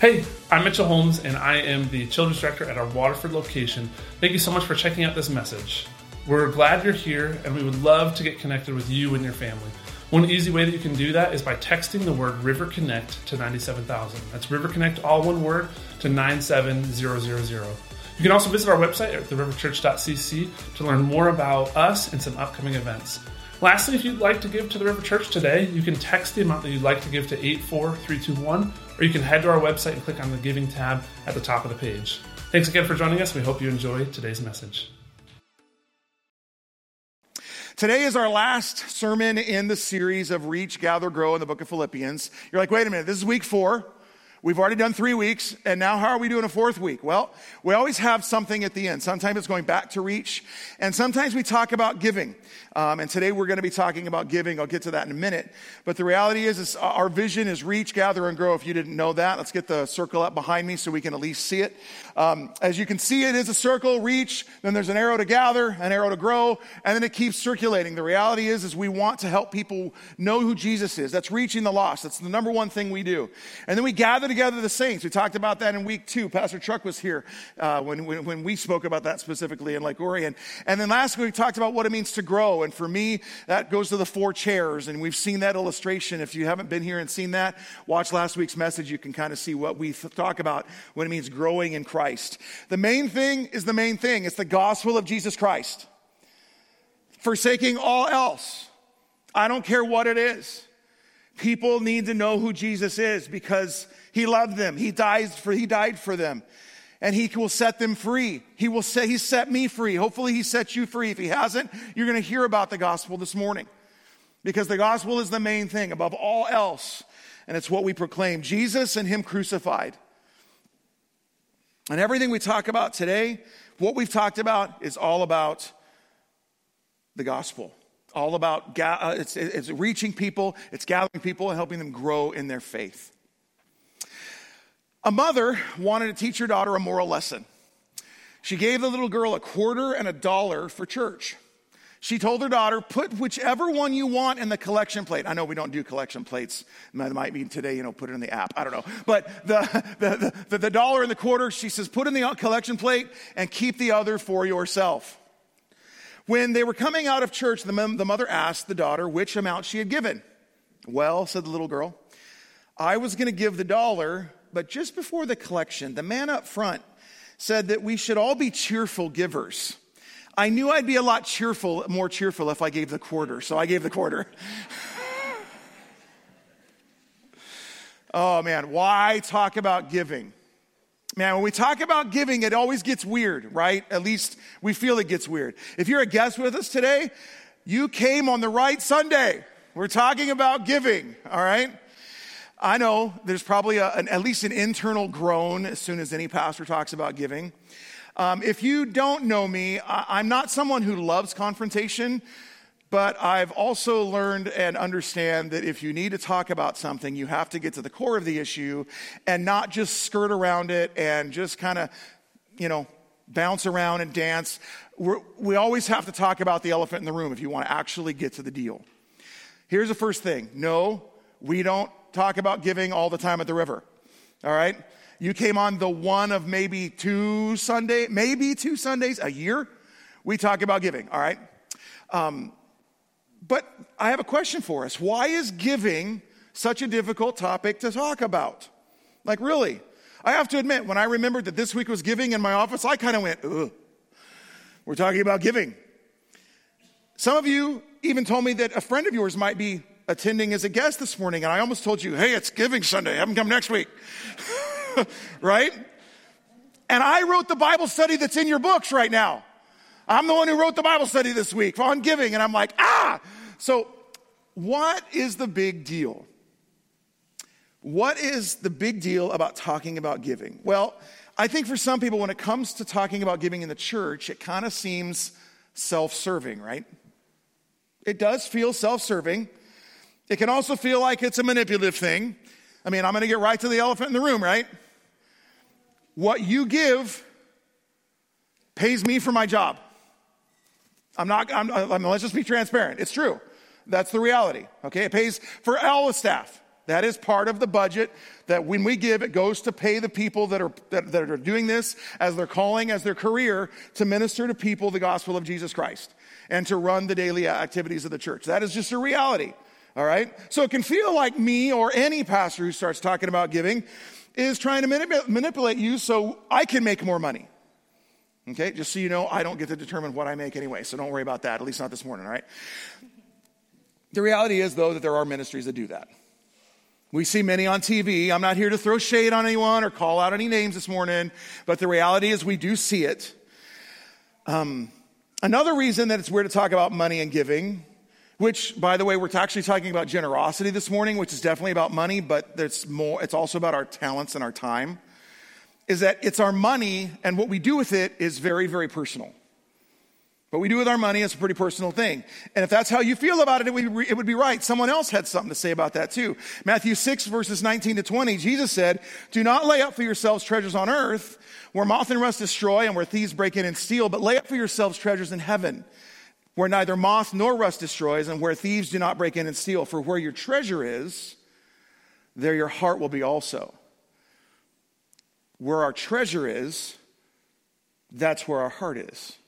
Hey, I'm Mitchell Holmes, and I am the Children's Director at our Waterford location. Thank you so much for checking out this message. We're glad you're here, and we would love to get connected with you and your family. One easy way that you can do that is by texting the word River Connect to 97000. That's River Connect, all one word, to 97000. You can also visit our website at theriverchurch.cc to learn more about us and some upcoming events. Lastly, if you'd like to give to the River Church today, you can text the amount that you'd like to give to 84321, or you can head to our website and click on the Giving tab at the top of the page. Thanks again for joining us. We hope you enjoy today's message. Today is our last sermon in the series of Reach, Gather, Grow in the book of Philippians. You're like, wait a minute, this is week four. We've already done three weeks, and now how are we doing a fourth week? Well, we always have something at the end. Sometimes it's going back to reach, and sometimes we talk about giving. Um, and today we're going to be talking about giving. I'll get to that in a minute. But the reality is, is our vision is reach, gather, and grow. If you didn't know that, let's get the circle up behind me so we can at least see it. Um, as you can see, it is a circle, reach, then there's an arrow to gather, an arrow to grow, and then it keeps circulating. The reality is, is we want to help people know who Jesus is. That's reaching the lost. That's the number one thing we do. And then we gather together the saints. We talked about that in week two. Pastor Chuck was here uh, when, when, when, we spoke about that specifically in Lake Orion. And then last week we talked about what it means to grow. Oh, and for me, that goes to the four chairs. And we've seen that illustration. If you haven't been here and seen that, watch last week's message. You can kind of see what we talk about when it means growing in Christ. The main thing is the main thing. It's the gospel of Jesus Christ. Forsaking all else. I don't care what it is. People need to know who Jesus is because he loved them. He died for, he died for them. And he will set them free. He will say, he set me free. Hopefully he sets you free. If he hasn't, you're going to hear about the gospel this morning. Because the gospel is the main thing above all else. And it's what we proclaim. Jesus and him crucified. And everything we talk about today, what we've talked about is all about the gospel all about uh, it's, it's reaching people, it's gathering people, and helping them grow in their faith. A mother wanted to teach her daughter a moral lesson. She gave the little girl a quarter and a dollar for church. She told her daughter, put whichever one you want in the collection plate. I know we don't do collection plates. That might mean today, you know, put it in the app. I don't know. But the, the, the, the dollar and the quarter, she says, put in the collection plate and keep the other for yourself. When they were coming out of church, the, the mother asked the daughter which amount she had given. Well, said the little girl, I was going to give the dollar, but just before the collection, the man up front said that we should all be cheerful givers. I knew I'd be a lot cheerful, more cheerful if I gave the quarter, so I gave the quarter. oh man, why talk about giving? Man, when we talk about giving, it always gets weird, right? At least we feel it gets weird. If you're a guest with us today, you came on the right Sunday. We're talking about giving, all right? I know there's probably a, an, at least an internal groan as soon as any pastor talks about giving. Um, if you don't know me, I, I'm not someone who loves confrontation. But I've also learned and understand that if you need to talk about something, you have to get to the core of the issue and not just skirt around it and just kind of, you know, bounce around and dance. We're, we always have to talk about the elephant in the room if you want to actually get to the deal. Here's the first thing no, we don't talk about giving all the time at the river. All right? You came on the one of maybe two Sunday, maybe two Sundays a year. We talk about giving. All right? Um, but I have a question for us. Why is giving such a difficult topic to talk about? Like, really? I have to admit, when I remembered that this week was giving in my office, I kind of went, ugh. We're talking about giving. Some of you even told me that a friend of yours might be attending as a guest this morning, and I almost told you, hey, it's Giving Sunday. Have them come next week. right? And I wrote the Bible study that's in your books right now. I'm the one who wrote the Bible study this week on giving. And I'm like, ah! So, what is the big deal? What is the big deal about talking about giving? Well, I think for some people, when it comes to talking about giving in the church, it kind of seems self serving, right? It does feel self serving. It can also feel like it's a manipulative thing. I mean, I'm going to get right to the elephant in the room, right? What you give pays me for my job. I'm not, I'm, let's just be transparent. It's true. That's the reality. Okay. It pays for all the staff. That is part of the budget that when we give, it goes to pay the people that are, that, that are doing this as their calling, as their career to minister to people the gospel of Jesus Christ and to run the daily activities of the church. That is just a reality. All right? So it can feel like me or any pastor who starts talking about giving is trying to manip- manipulate you so I can make more money. Okay? Just so you know, I don't get to determine what I make anyway, so don't worry about that, at least not this morning, all right? The reality is, though, that there are ministries that do that. We see many on TV. I'm not here to throw shade on anyone or call out any names this morning, but the reality is we do see it. Um, another reason that it's weird to talk about money and giving, which, by the way, we're actually talking about generosity this morning, which is definitely about money, but it's more, it's also about our talents and our time, is that it's our money and what we do with it is very, very personal. What we do with our money is a pretty personal thing. And if that's how you feel about it, it would, it would be right. Someone else had something to say about that too. Matthew 6 verses 19 to 20, Jesus said, do not lay up for yourselves treasures on earth where moth and rust destroy and where thieves break in and steal, but lay up for yourselves treasures in heaven where neither moth nor rust destroys and where thieves do not break in and steal. For where your treasure is, there your heart will be also. Where our treasure is, that's where our heart is.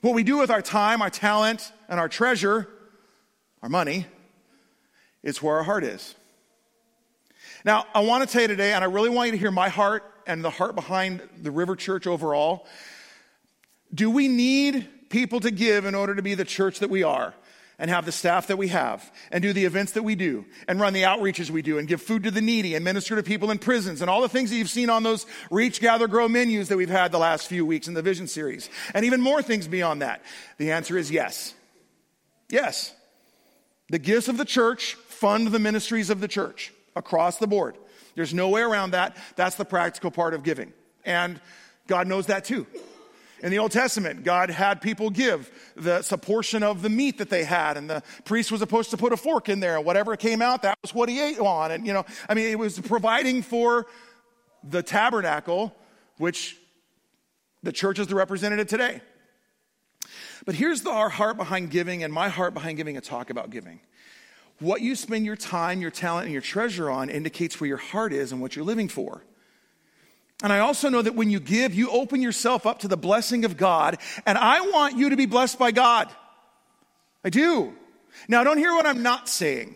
What we do with our time, our talent, and our treasure, our money, is where our heart is. Now, I want to tell you today, and I really want you to hear my heart and the heart behind the River Church overall. Do we need people to give in order to be the church that we are? and have the staff that we have and do the events that we do and run the outreaches we do and give food to the needy and minister to people in prisons and all the things that you've seen on those reach, gather, grow menus that we've had the last few weeks in the vision series and even more things beyond that. The answer is yes. Yes. The gifts of the church fund the ministries of the church across the board. There's no way around that. That's the practical part of giving. And God knows that too. In the Old Testament, God had people give the a portion of the meat that they had, and the priest was supposed to put a fork in there, and whatever came out, that was what he ate on. And you know, I mean, it was providing for the tabernacle, which the church is the representative today. But here's the, our heart behind giving, and my heart behind giving a talk about giving. What you spend your time, your talent, and your treasure on indicates where your heart is and what you're living for. And I also know that when you give, you open yourself up to the blessing of God. And I want you to be blessed by God. I do. Now, don't hear what I'm not saying.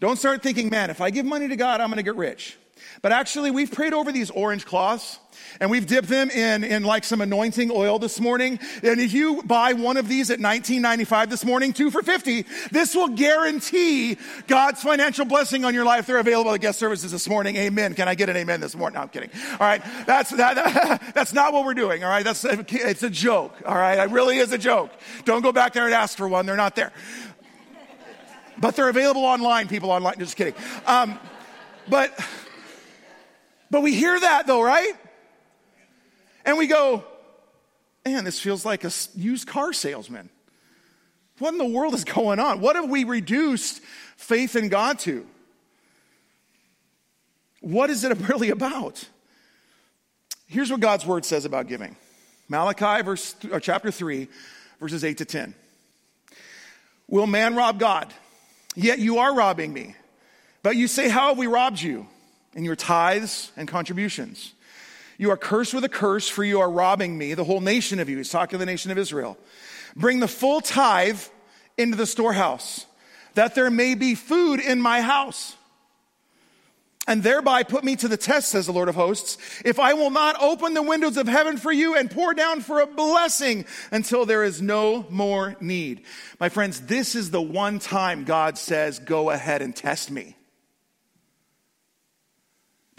Don't start thinking, man, if I give money to God, I'm going to get rich. But actually, we've prayed over these orange cloths and we've dipped them in, in like some anointing oil this morning. And if you buy one of these at 19.95 this morning, two for 50, this will guarantee God's financial blessing on your life. They're available at guest services this morning. Amen. Can I get an amen this morning? No, I'm kidding. All right. That's, that, that that's not what we're doing. All right. That's, it's a joke. All right. It really is a joke. Don't go back there and ask for one. They're not there. But they're available online, people online. Just kidding. Um, but, but we hear that though, right? And we go, man, this feels like a used car salesman. What in the world is going on? What have we reduced faith in God to? What is it really about? Here's what God's word says about giving Malachi, verse, chapter 3, verses 8 to 10. Will man rob God? Yet you are robbing me. But you say, How have we robbed you? In your tithes and contributions. You are cursed with a curse, for you are robbing me, the whole nation of you. He's talking to the nation of Israel. Bring the full tithe into the storehouse, that there may be food in my house. And thereby put me to the test, says the Lord of hosts, if I will not open the windows of heaven for you and pour down for a blessing until there is no more need. My friends, this is the one time God says, go ahead and test me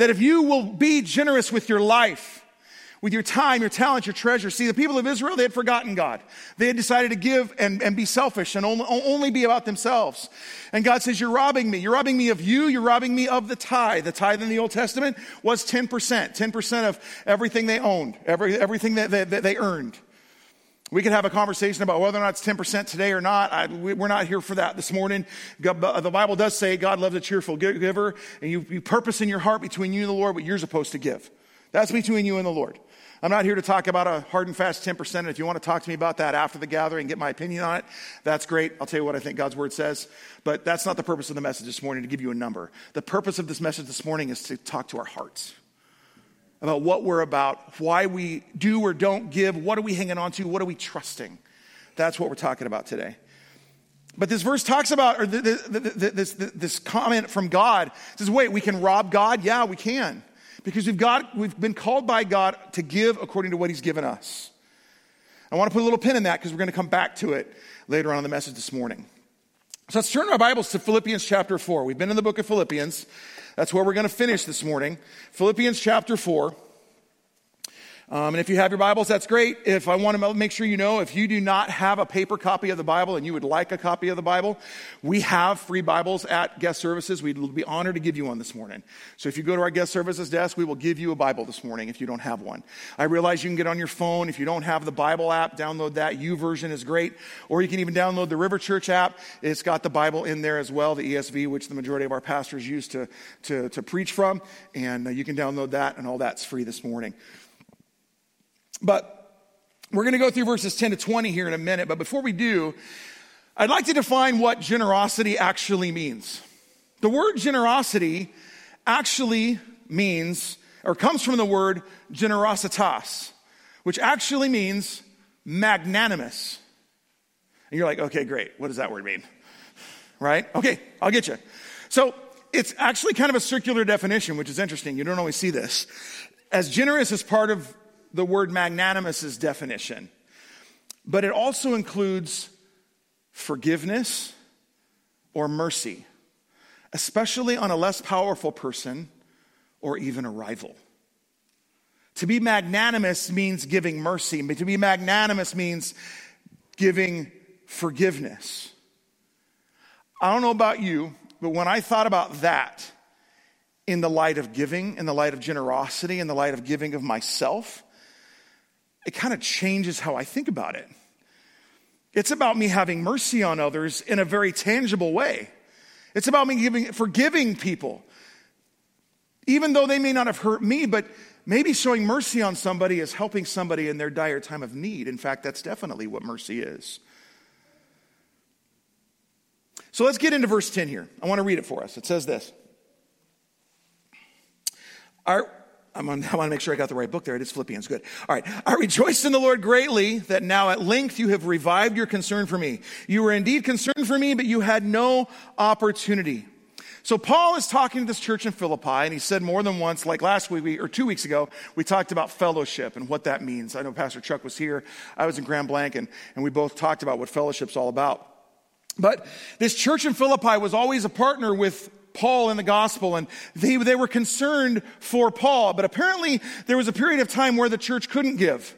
that if you will be generous with your life, with your time, your talent, your treasure. See, the people of Israel, they had forgotten God. They had decided to give and, and be selfish and only, only be about themselves. And God says, You're robbing me. You're robbing me of you. You're robbing me of the tithe. The tithe in the Old Testament was 10%, 10% of everything they owned, every, everything that, that, that they earned. We could have a conversation about whether or not it's 10% today or not. I, we're not here for that this morning. God, uh, the Bible does say God loves a cheerful giver, and you, you purpose in your heart between you and the Lord what you're supposed to give. That's between you and the Lord. I'm not here to talk about a hard and fast 10%. And if you want to talk to me about that after the gathering, and get my opinion on it, that's great. I'll tell you what I think God's word says. But that's not the purpose of the message this morning to give you a number. The purpose of this message this morning is to talk to our hearts about what we're about, why we do or don't give, what are we hanging on to, what are we trusting. That's what we're talking about today. But this verse talks about, or this, this, this comment from God says, wait, we can rob God? Yeah, we can. Because we've, got, we've been called by God to give according to what He's given us. I want to put a little pin in that because we're going to come back to it later on in the message this morning. So let's turn our Bibles to Philippians chapter 4. We've been in the book of Philippians. That's where we're going to finish this morning. Philippians chapter 4. Um, and if you have your Bibles, that's great. If I want to make sure you know, if you do not have a paper copy of the Bible and you would like a copy of the Bible, we have free Bibles at guest services. We'd be honored to give you one this morning. So if you go to our guest services desk, we will give you a Bible this morning if you don't have one. I realize you can get on your phone. If you don't have the Bible app, download that. U YouVersion is great. Or you can even download the River Church app. It's got the Bible in there as well, the ESV, which the majority of our pastors use to, to, to preach from. And uh, you can download that, and all that's free this morning. But we're going to go through verses 10 to 20 here in a minute. But before we do, I'd like to define what generosity actually means. The word generosity actually means, or comes from the word generositas, which actually means magnanimous. And you're like, okay, great. What does that word mean? Right? Okay, I'll get you. So it's actually kind of a circular definition, which is interesting. You don't always see this. As generous as part of the word magnanimous' is definition, but it also includes forgiveness or mercy, especially on a less powerful person or even a rival. To be magnanimous means giving mercy. To be magnanimous means giving forgiveness. I don't know about you, but when I thought about that in the light of giving, in the light of generosity, in the light of giving of myself, it kind of changes how I think about it. It's about me having mercy on others in a very tangible way. It's about me giving, forgiving people, even though they may not have hurt me, but maybe showing mercy on somebody is helping somebody in their dire time of need. In fact, that's definitely what mercy is. So let's get into verse 10 here. I want to read it for us. It says this Our, I'm on, I want to make sure I got the right book there. It is Philippians. Good. All right. I rejoiced in the Lord greatly that now at length you have revived your concern for me. You were indeed concerned for me, but you had no opportunity. So Paul is talking to this church in Philippi, and he said more than once, like last week or two weeks ago, we talked about fellowship and what that means. I know Pastor Chuck was here. I was in Grand Blanc, and, and we both talked about what fellowship's all about. But this church in Philippi was always a partner with Paul in the gospel, and they, they were concerned for Paul. But apparently, there was a period of time where the church couldn't give.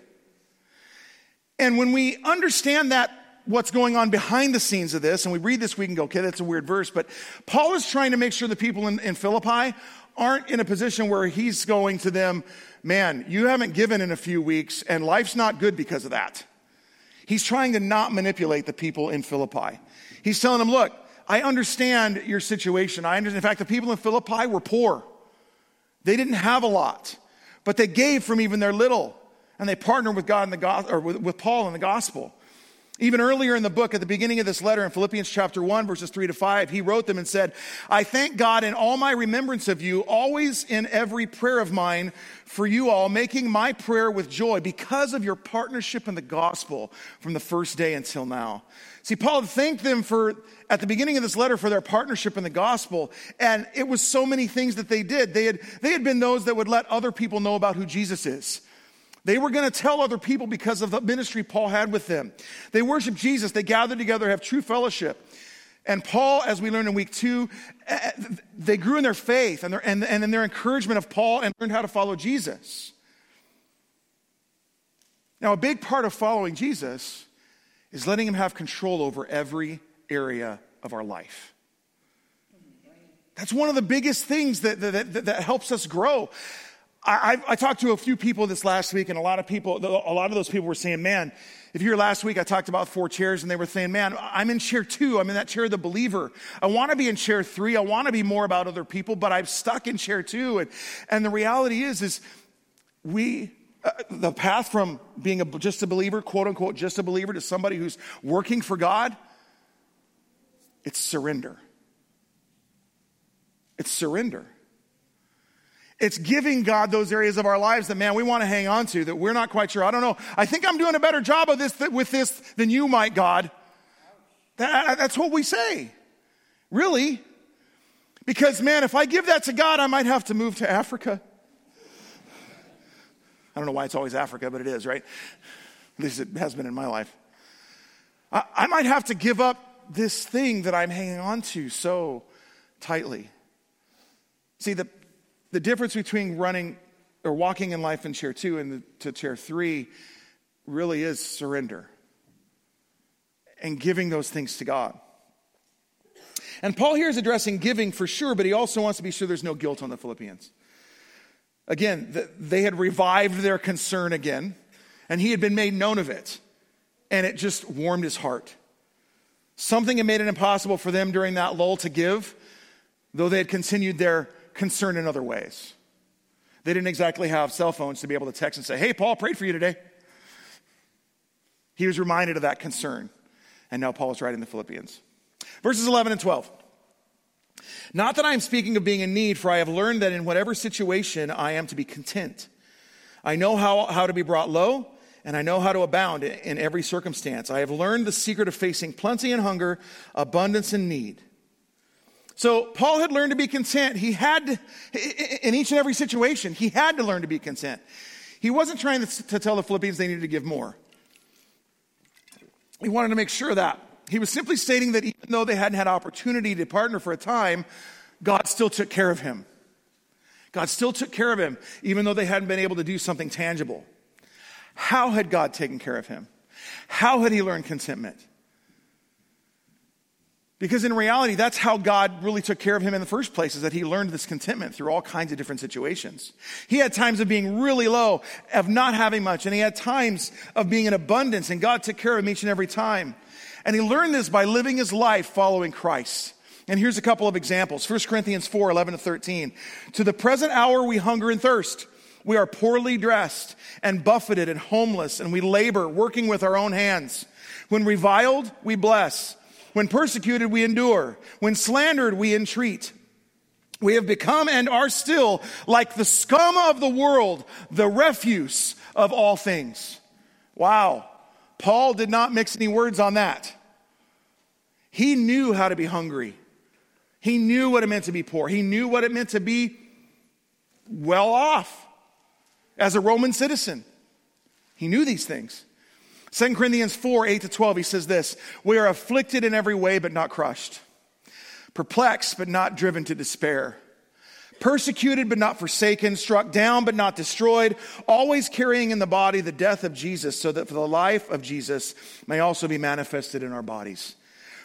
And when we understand that, what's going on behind the scenes of this, and we read this, we can go, okay, that's a weird verse. But Paul is trying to make sure the people in, in Philippi aren't in a position where he's going to them, man, you haven't given in a few weeks, and life's not good because of that. He's trying to not manipulate the people in Philippi. He's telling them, look, I understand your situation. I understand. In fact, the people in Philippi were poor. They didn't have a lot, but they gave from even their little, and they partnered with God in the gospel, or with, with Paul in the gospel. Even earlier in the book, at the beginning of this letter in Philippians chapter 1, verses 3 to 5, he wrote them and said, I thank God in all my remembrance of you, always in every prayer of mine for you all, making my prayer with joy because of your partnership in the gospel from the first day until now. See, Paul thanked them for, at the beginning of this letter, for their partnership in the gospel. And it was so many things that they did. They had, they had been those that would let other people know about who Jesus is. They were going to tell other people because of the ministry Paul had with them. They worship Jesus. They gather together, have true fellowship. And Paul, as we learned in week two, eh, eh, they grew in their faith and, their, and, and in their encouragement of Paul and learned how to follow Jesus. Now, a big part of following Jesus is letting him have control over every area of our life. That's one of the biggest things that, that, that, that helps us grow. I, I, talked to a few people this last week, and a lot of people, a lot of those people were saying, "Man, if you were last week, I talked about four chairs, and they were saying, "Man, I'm in chair two. I'm in that chair of the believer. I want to be in chair three. I want to be more about other people, but I'm stuck in chair two. And and the reality is, is we, uh, the path from being a, just a believer, quote unquote, just a believer, to somebody who's working for God, it's surrender. It's surrender. It's giving God those areas of our lives that, man, we want to hang on to that we're not quite sure. I don't know. I think I'm doing a better job of this with this than you might, God. That, that's what we say. Really. Because, man, if I give that to God, I might have to move to Africa. I don't know why it's always Africa, but it is, right? At least it has been in my life. I, I might have to give up this thing that I'm hanging on to so tightly. See, the, the difference between running or walking in life in chair two and the, to chair three really is surrender and giving those things to God. And Paul here is addressing giving for sure, but he also wants to be sure there's no guilt on the Philippians. Again, they had revived their concern again, and he had been made known of it, and it just warmed his heart. Something had made it impossible for them during that lull to give, though they had continued their concern in other ways. They didn't exactly have cell phones to be able to text and say, Hey, Paul, prayed for you today. He was reminded of that concern, and now Paul is writing the Philippians. Verses 11 and 12. Not that I am speaking of being in need, for I have learned that in whatever situation I am to be content. I know how, how to be brought low, and I know how to abound in every circumstance. I have learned the secret of facing plenty and hunger, abundance and need. So Paul had learned to be content. He had, in each and every situation, he had to learn to be content. He wasn't trying to tell the Philippians they needed to give more. He wanted to make sure that he was simply stating that even though they hadn't had opportunity to partner for a time, God still took care of him. God still took care of him, even though they hadn't been able to do something tangible. How had God taken care of him? How had he learned contentment? Because in reality, that's how God really took care of him in the first place, is that he learned this contentment through all kinds of different situations. He had times of being really low, of not having much, and he had times of being in abundance, and God took care of him each and every time. And he learned this by living his life following Christ. And here's a couple of examples. 1 Corinthians 4, 11 to 13. To the present hour we hunger and thirst. We are poorly dressed and buffeted and homeless, and we labor, working with our own hands. When reviled, we bless. When persecuted, we endure. When slandered, we entreat. We have become and are still like the scum of the world, the refuse of all things. Wow. Paul did not mix any words on that. He knew how to be hungry. He knew what it meant to be poor. He knew what it meant to be well off as a Roman citizen. He knew these things. 2 Corinthians 4 8 to 12, he says this We are afflicted in every way, but not crushed, perplexed, but not driven to despair persecuted but not forsaken, struck down but not destroyed, always carrying in the body the death of Jesus, so that for the life of Jesus may also be manifested in our bodies.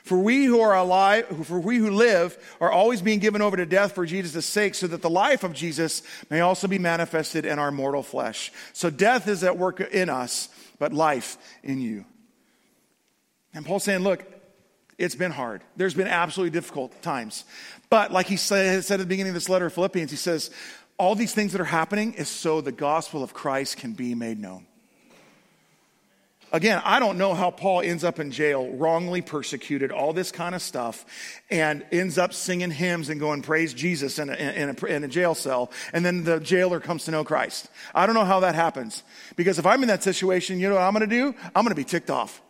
For we who are alive, for we who live, are always being given over to death for Jesus' sake, so that the life of Jesus may also be manifested in our mortal flesh. So death is at work in us, but life in you. And Paul's saying, look, it's been hard. There's been absolutely difficult times. But like he said, at the beginning of this letter of Philippians, he says, all these things that are happening is so the gospel of Christ can be made known. Again, I don't know how Paul ends up in jail, wrongly persecuted, all this kind of stuff, and ends up singing hymns and going, Praise Jesus in a, in, a, in a, jail cell, and then the jailer comes to know Christ. I don't know how that happens. Because if I'm in that situation, you know what I'm going to do? I'm going to be ticked off.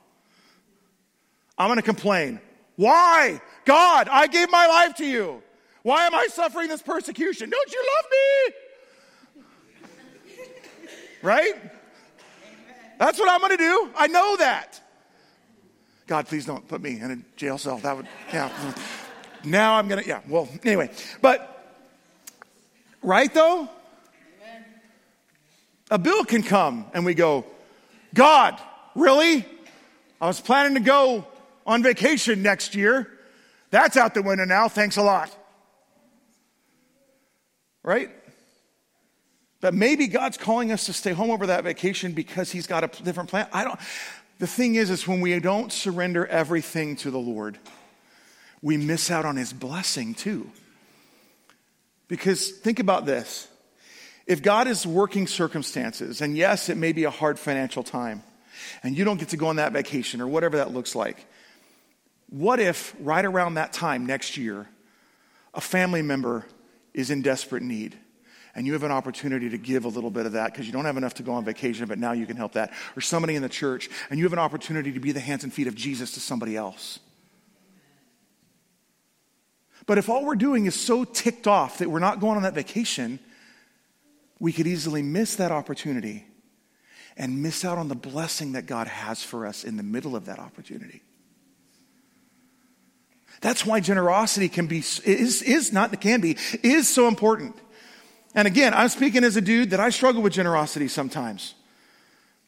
I'm going to complain. Why? God, I gave my life to you. Why am I suffering this persecution? Don't you love me? Right? That's what I'm going to do. I know that. God, please don't put me in a jail cell. That would, yeah. now I'm going to, yeah. Well, anyway. But, right though? A bill can come and we go, God, really? I was planning to go on vacation next year. That's out the window now. Thanks a lot. Right? But maybe God's calling us to stay home over that vacation because He's got a different plan. I don't. The thing is, is when we don't surrender everything to the Lord, we miss out on His blessing too. Because think about this If God is working circumstances, and yes, it may be a hard financial time, and you don't get to go on that vacation or whatever that looks like, what if right around that time next year, a family member is in desperate need? And you have an opportunity to give a little bit of that because you don't have enough to go on vacation, but now you can help that. Or somebody in the church, and you have an opportunity to be the hands and feet of Jesus to somebody else. But if all we're doing is so ticked off that we're not going on that vacation, we could easily miss that opportunity and miss out on the blessing that God has for us in the middle of that opportunity. That's why generosity can be, is, is not, can be, is so important. And again, I'm speaking as a dude that I struggle with generosity sometimes.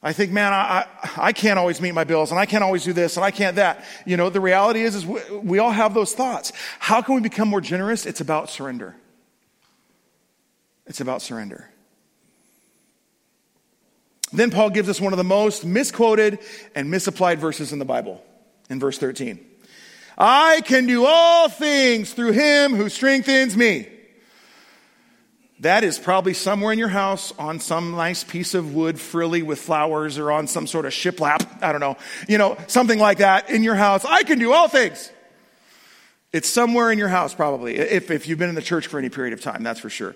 I think, man, I, I, can't always meet my bills and I can't always do this and I can't that. You know, the reality is, is we, we all have those thoughts. How can we become more generous? It's about surrender. It's about surrender. Then Paul gives us one of the most misquoted and misapplied verses in the Bible in verse 13. I can do all things through him who strengthens me. That is probably somewhere in your house on some nice piece of wood frilly with flowers or on some sort of shiplap. I don't know. You know, something like that in your house. I can do all things. It's somewhere in your house, probably, if, if you've been in the church for any period of time, that's for sure.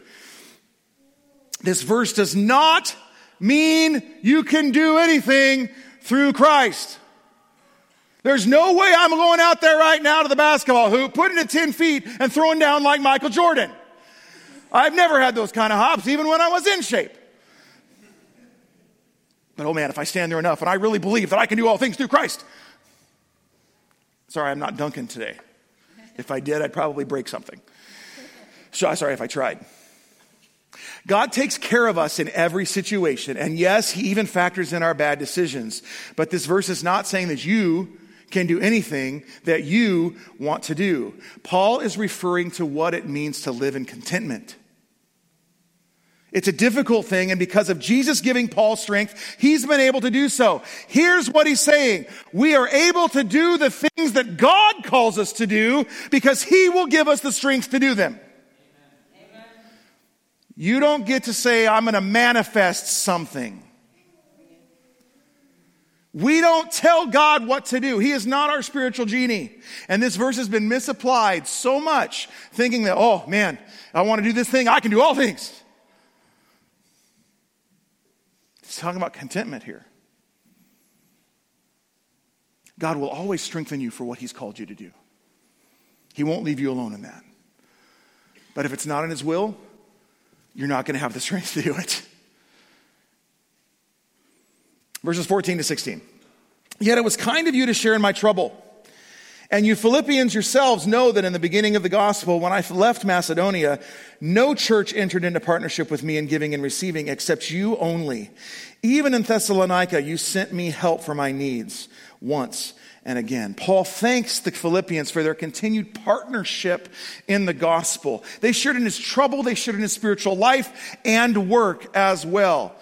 This verse does not mean you can do anything through Christ. There's no way I'm going out there right now to the basketball hoop, putting it 10 feet and throwing down like Michael Jordan. I've never had those kind of hops, even when I was in shape. But oh man, if I stand there enough and I really believe that I can do all things through Christ. Sorry, I'm not Duncan today. If I did, I'd probably break something. So, sorry if I tried. God takes care of us in every situation. And yes, He even factors in our bad decisions. But this verse is not saying that you can do anything that you want to do. Paul is referring to what it means to live in contentment. It's a difficult thing, and because of Jesus giving Paul strength, he's been able to do so. Here's what he's saying. We are able to do the things that God calls us to do because he will give us the strength to do them. Amen. You don't get to say, I'm going to manifest something. We don't tell God what to do. He is not our spiritual genie. And this verse has been misapplied so much, thinking that, oh man, I want to do this thing. I can do all things. He's talking about contentment here. God will always strengthen you for what He's called you to do. He won't leave you alone in that. But if it's not in His will, you're not going to have the strength to do it. Verses 14 to 16. Yet it was kind of you to share in my trouble. And you Philippians yourselves know that in the beginning of the gospel, when I left Macedonia, no church entered into partnership with me in giving and receiving except you only. Even in Thessalonica, you sent me help for my needs once and again. Paul thanks the Philippians for their continued partnership in the gospel. They shared in his trouble, they shared in his spiritual life and work as well.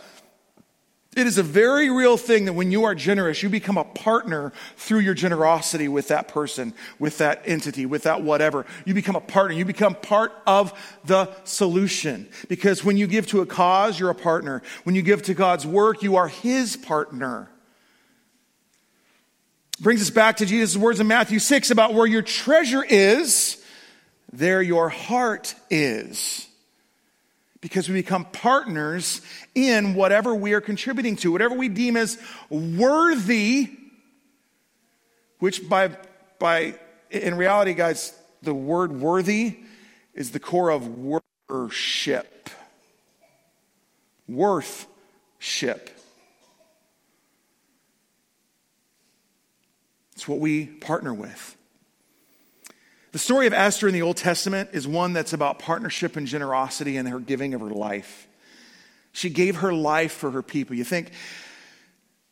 It is a very real thing that when you are generous, you become a partner through your generosity with that person, with that entity, with that whatever. You become a partner. You become part of the solution. Because when you give to a cause, you're a partner. When you give to God's work, you are his partner. Brings us back to Jesus' words in Matthew 6 about where your treasure is, there your heart is because we become partners in whatever we are contributing to, whatever we deem as worthy, which by, by, in reality, guys, the word worthy is the core of worship. Worthship. It's what we partner with. The story of Esther in the Old Testament is one that's about partnership and generosity and her giving of her life. She gave her life for her people. You think,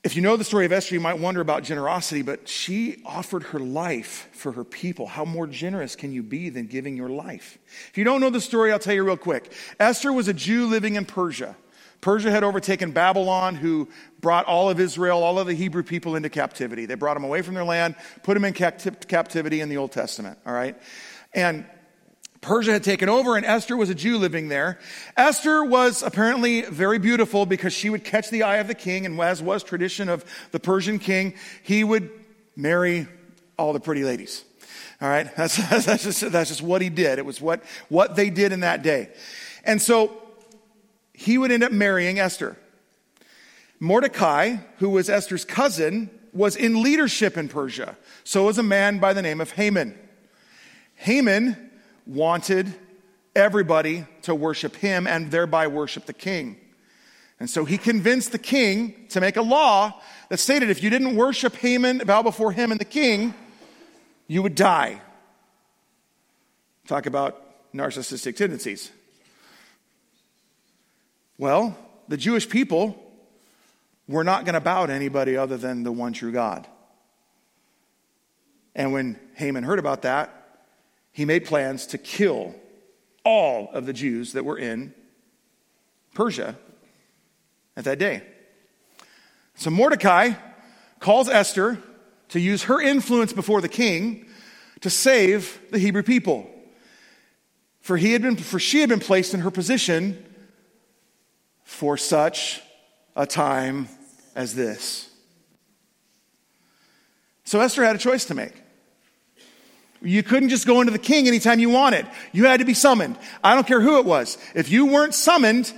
if you know the story of Esther, you might wonder about generosity, but she offered her life for her people. How more generous can you be than giving your life? If you don't know the story, I'll tell you real quick. Esther was a Jew living in Persia. Persia had overtaken Babylon, who brought all of Israel, all of the Hebrew people into captivity. They brought them away from their land, put them in captivity in the Old Testament, all right? And Persia had taken over, and Esther was a Jew living there. Esther was apparently very beautiful because she would catch the eye of the king, and as was tradition of the Persian king, he would marry all the pretty ladies. All right, that's, that's, just, that's just what he did. It was what, what they did in that day. And so he would end up marrying Esther. Mordecai, who was Esther's cousin, was in leadership in Persia. So was a man by the name of Haman. Haman wanted everybody to worship him and thereby worship the king. And so he convinced the king to make a law that stated if you didn't worship Haman, bow before him and the king, you would die. Talk about narcissistic tendencies. Well, the Jewish people were not going to bow to anybody other than the one true God. And when Haman heard about that, he made plans to kill all of the Jews that were in Persia at that day. So Mordecai calls Esther to use her influence before the king to save the Hebrew people. For, he had been, for she had been placed in her position for such a time as this. So Esther had a choice to make. You couldn't just go into the king anytime you wanted. You had to be summoned. I don't care who it was. If you weren't summoned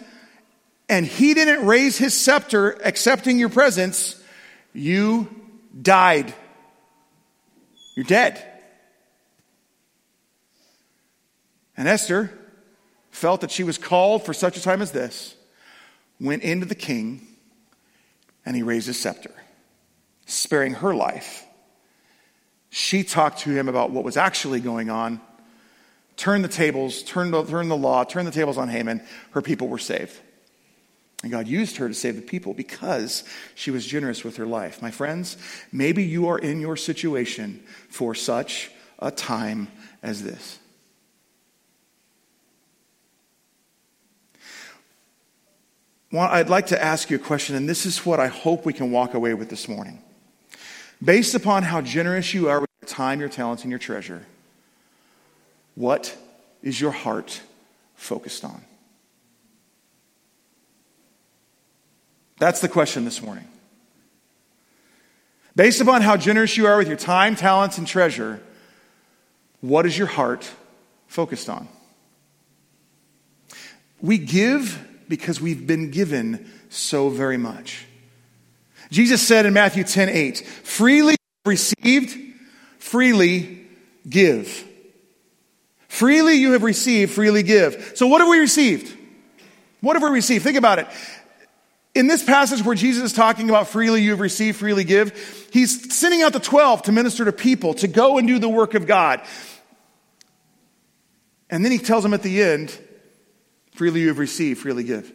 and he didn't raise his scepter accepting your presence, you died. You're dead. And Esther felt that she was called for such a time as this, went into the king, and he raised his scepter, sparing her life she talked to him about what was actually going on, turned the tables, turned the, turned the law, turned the tables on Haman. Her people were saved. And God used her to save the people because she was generous with her life. My friends, maybe you are in your situation for such a time as this. I'd like to ask you a question, and this is what I hope we can walk away with this morning. Based upon how generous you are with your time, your talents, and your treasure, what is your heart focused on? That's the question this morning. Based upon how generous you are with your time, talents, and treasure, what is your heart focused on? We give because we've been given so very much. Jesus said in Matthew 10 8, freely received, freely give. Freely you have received, freely give. So what have we received? What have we received? Think about it. In this passage where Jesus is talking about freely you have received, freely give, he's sending out the 12 to minister to people, to go and do the work of God. And then he tells them at the end, freely you have received, freely give.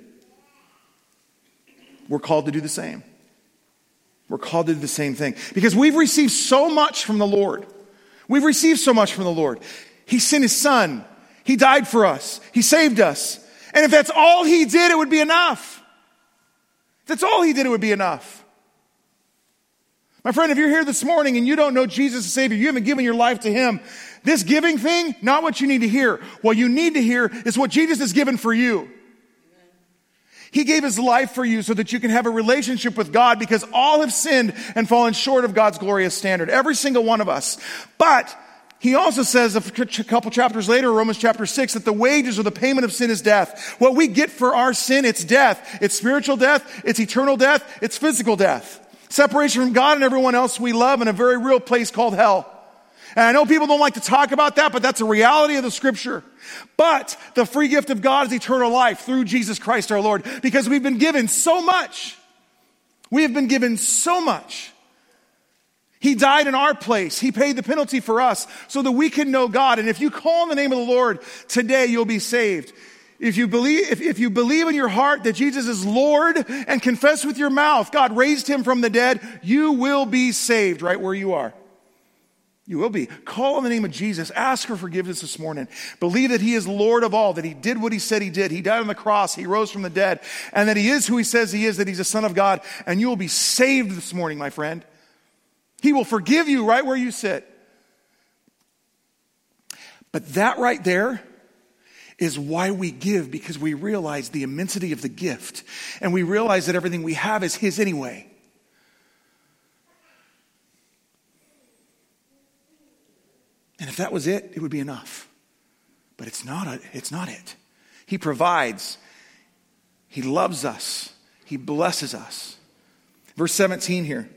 We're called to do the same. We're called to do the same thing because we've received so much from the Lord. We've received so much from the Lord. He sent his son. He died for us. He saved us. And if that's all he did, it would be enough. If that's all he did, it would be enough. My friend, if you're here this morning and you don't know Jesus as Savior, you haven't given your life to Him, this giving thing, not what you need to hear. What you need to hear is what Jesus has given for you. He gave his life for you so that you can have a relationship with God because all have sinned and fallen short of God's glorious standard. Every single one of us. But he also says a couple chapters later, Romans chapter 6, that the wages or the payment of sin is death. What we get for our sin, it's death. It's spiritual death, it's eternal death, it's physical death. Separation from God and everyone else we love in a very real place called hell. And I know people don't like to talk about that, but that's a reality of the scripture. But the free gift of God is eternal life through Jesus Christ our Lord because we've been given so much. We have been given so much. He died in our place. He paid the penalty for us so that we can know God. And if you call on the name of the Lord today, you'll be saved. If you believe, if, if you believe in your heart that Jesus is Lord and confess with your mouth God raised him from the dead, you will be saved right where you are. You will be. Call on the name of Jesus. Ask for forgiveness this morning. Believe that He is Lord of all, that He did what He said He did. He died on the cross. He rose from the dead. And that He is who He says He is, that He's a Son of God. And you will be saved this morning, my friend. He will forgive you right where you sit. But that right there is why we give because we realize the immensity of the gift and we realize that everything we have is His anyway. And if that was it, it would be enough. But it's not, a, it's not it. He provides, He loves us, He blesses us. Verse 17 here.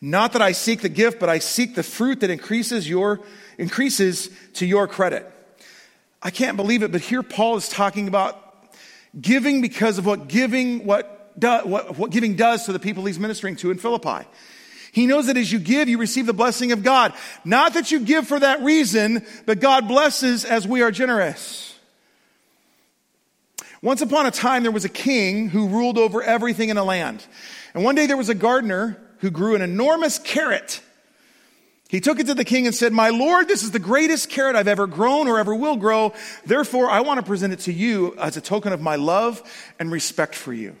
Not that I seek the gift, but I seek the fruit that increases your increases to your credit. I can't believe it, but here Paul is talking about giving because of what giving what, do, what, what giving does to the people he's ministering to in Philippi. He knows that as you give, you receive the blessing of God. Not that you give for that reason, but God blesses as we are generous. Once upon a time, there was a king who ruled over everything in a land. And one day there was a gardener who grew an enormous carrot. He took it to the king and said, My Lord, this is the greatest carrot I've ever grown or ever will grow. Therefore, I want to present it to you as a token of my love and respect for you.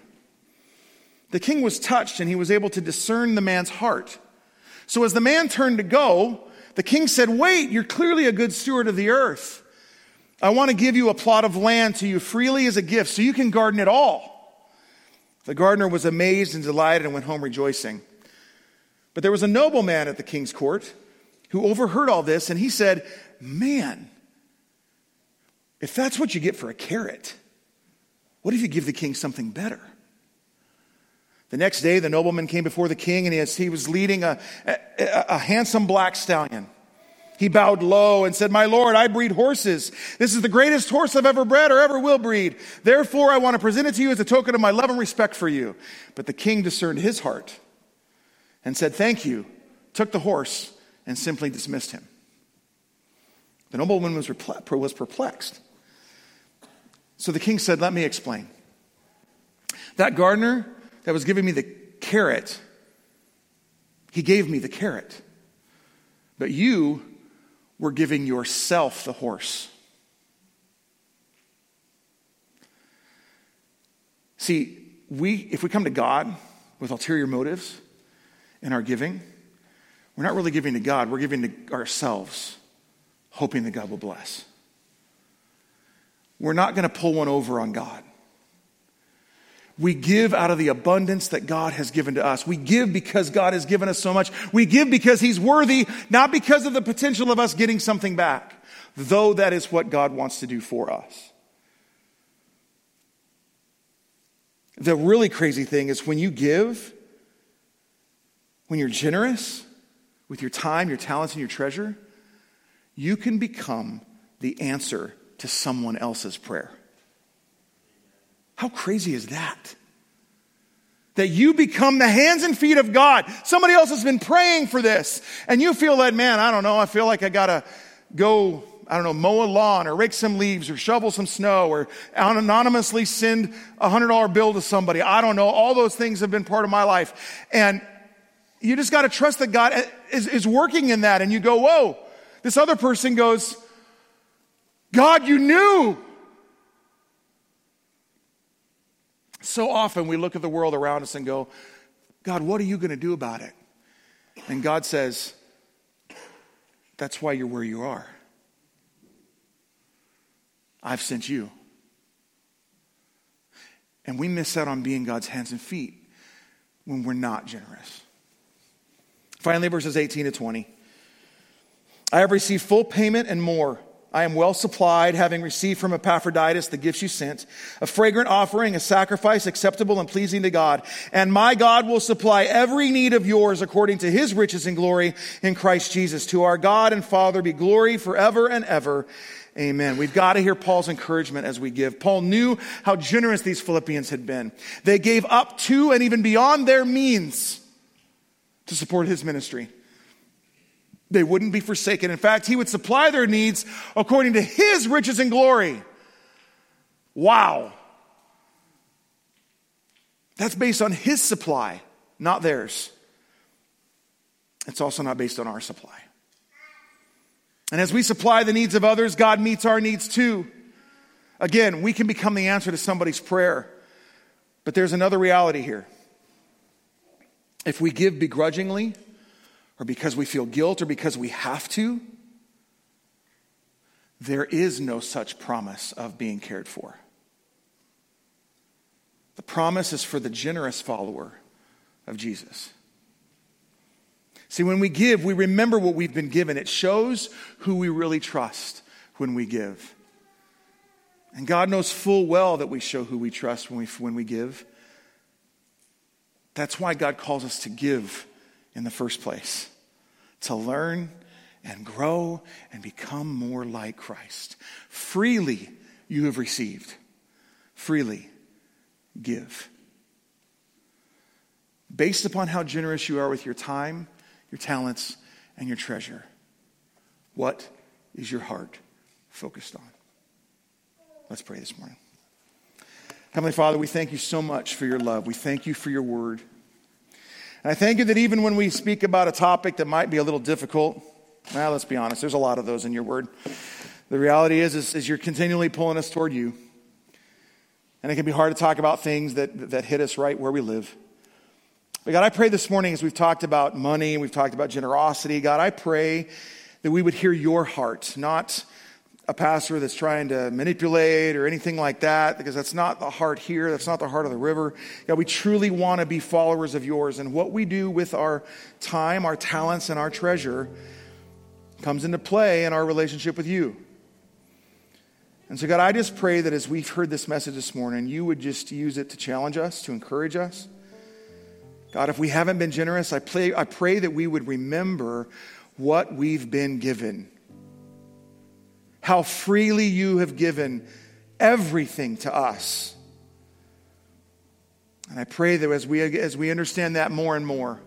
The king was touched and he was able to discern the man's heart. So as the man turned to go, the king said, Wait, you're clearly a good steward of the earth. I want to give you a plot of land to you freely as a gift so you can garden it all. The gardener was amazed and delighted and went home rejoicing. But there was a nobleman at the king's court who overheard all this and he said, Man, if that's what you get for a carrot, what if you give the king something better? The next day, the nobleman came before the king and as he was leading a, a, a handsome black stallion. He bowed low and said, My Lord, I breed horses. This is the greatest horse I've ever bred or ever will breed. Therefore, I want to present it to you as a token of my love and respect for you. But the king discerned his heart and said, Thank you, took the horse, and simply dismissed him. The nobleman was, was perplexed. So the king said, Let me explain. That gardener that was giving me the carrot, he gave me the carrot. But you were giving yourself the horse. See, we, if we come to God with ulterior motives, in our giving, we're not really giving to God, we're giving to ourselves, hoping that God will bless. We're not going to pull one over on God. We give out of the abundance that God has given to us. We give because God has given us so much. We give because He's worthy, not because of the potential of us getting something back, though that is what God wants to do for us. The really crazy thing is when you give, when you're generous with your time, your talents, and your treasure, you can become the answer to someone else's prayer. How crazy is that? That you become the hands and feet of God. Somebody else has been praying for this, and you feel that, man, I don't know, I feel like I gotta go, I don't know, mow a lawn or rake some leaves or shovel some snow or anonymously send a hundred dollar bill to somebody. I don't know. All those things have been part of my life. And you just got to trust that God is, is working in that. And you go, whoa. This other person goes, God, you knew. So often we look at the world around us and go, God, what are you going to do about it? And God says, That's why you're where you are. I've sent you. And we miss out on being God's hands and feet when we're not generous. Finally, verses 18 to 20. I have received full payment and more. I am well supplied, having received from Epaphroditus the gifts you sent, a fragrant offering, a sacrifice acceptable and pleasing to God. And my God will supply every need of yours according to his riches and glory in Christ Jesus. To our God and Father be glory forever and ever. Amen. We've got to hear Paul's encouragement as we give. Paul knew how generous these Philippians had been. They gave up to and even beyond their means to support his ministry. They wouldn't be forsaken. In fact, he would supply their needs according to his riches and glory. Wow. That's based on his supply, not theirs. It's also not based on our supply. And as we supply the needs of others, God meets our needs too. Again, we can become the answer to somebody's prayer. But there's another reality here. If we give begrudgingly, or because we feel guilt, or because we have to, there is no such promise of being cared for. The promise is for the generous follower of Jesus. See, when we give, we remember what we've been given. It shows who we really trust when we give. And God knows full well that we show who we trust when we, when we give. That's why God calls us to give in the first place to learn and grow and become more like Christ. Freely you have received, freely give. Based upon how generous you are with your time, your talents, and your treasure, what is your heart focused on? Let's pray this morning. Heavenly Father, we thank you so much for your love. We thank you for your word. And I thank you that even when we speak about a topic that might be a little difficult, well, let's be honest, there's a lot of those in your word. The reality is, is, is you're continually pulling us toward you. And it can be hard to talk about things that, that hit us right where we live. But God, I pray this morning as we've talked about money and we've talked about generosity, God, I pray that we would hear your heart, not a pastor that's trying to manipulate or anything like that, because that's not the heart here. That's not the heart of the river. God, we truly want to be followers of yours. And what we do with our time, our talents, and our treasure comes into play in our relationship with you. And so, God, I just pray that as we've heard this message this morning, you would just use it to challenge us, to encourage us. God, if we haven't been generous, I, pray, I pray that we would remember what we've been given. How freely you have given everything to us. And I pray that as we, as we understand that more and more,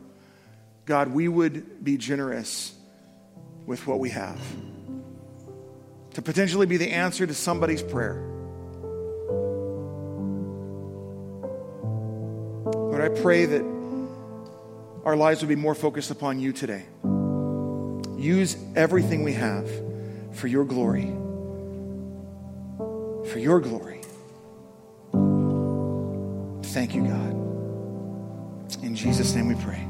God, we would be generous with what we have to potentially be the answer to somebody's prayer. Lord, I pray that our lives would be more focused upon you today. Use everything we have for your glory. For your glory. Thank you, God. In Jesus' name we pray.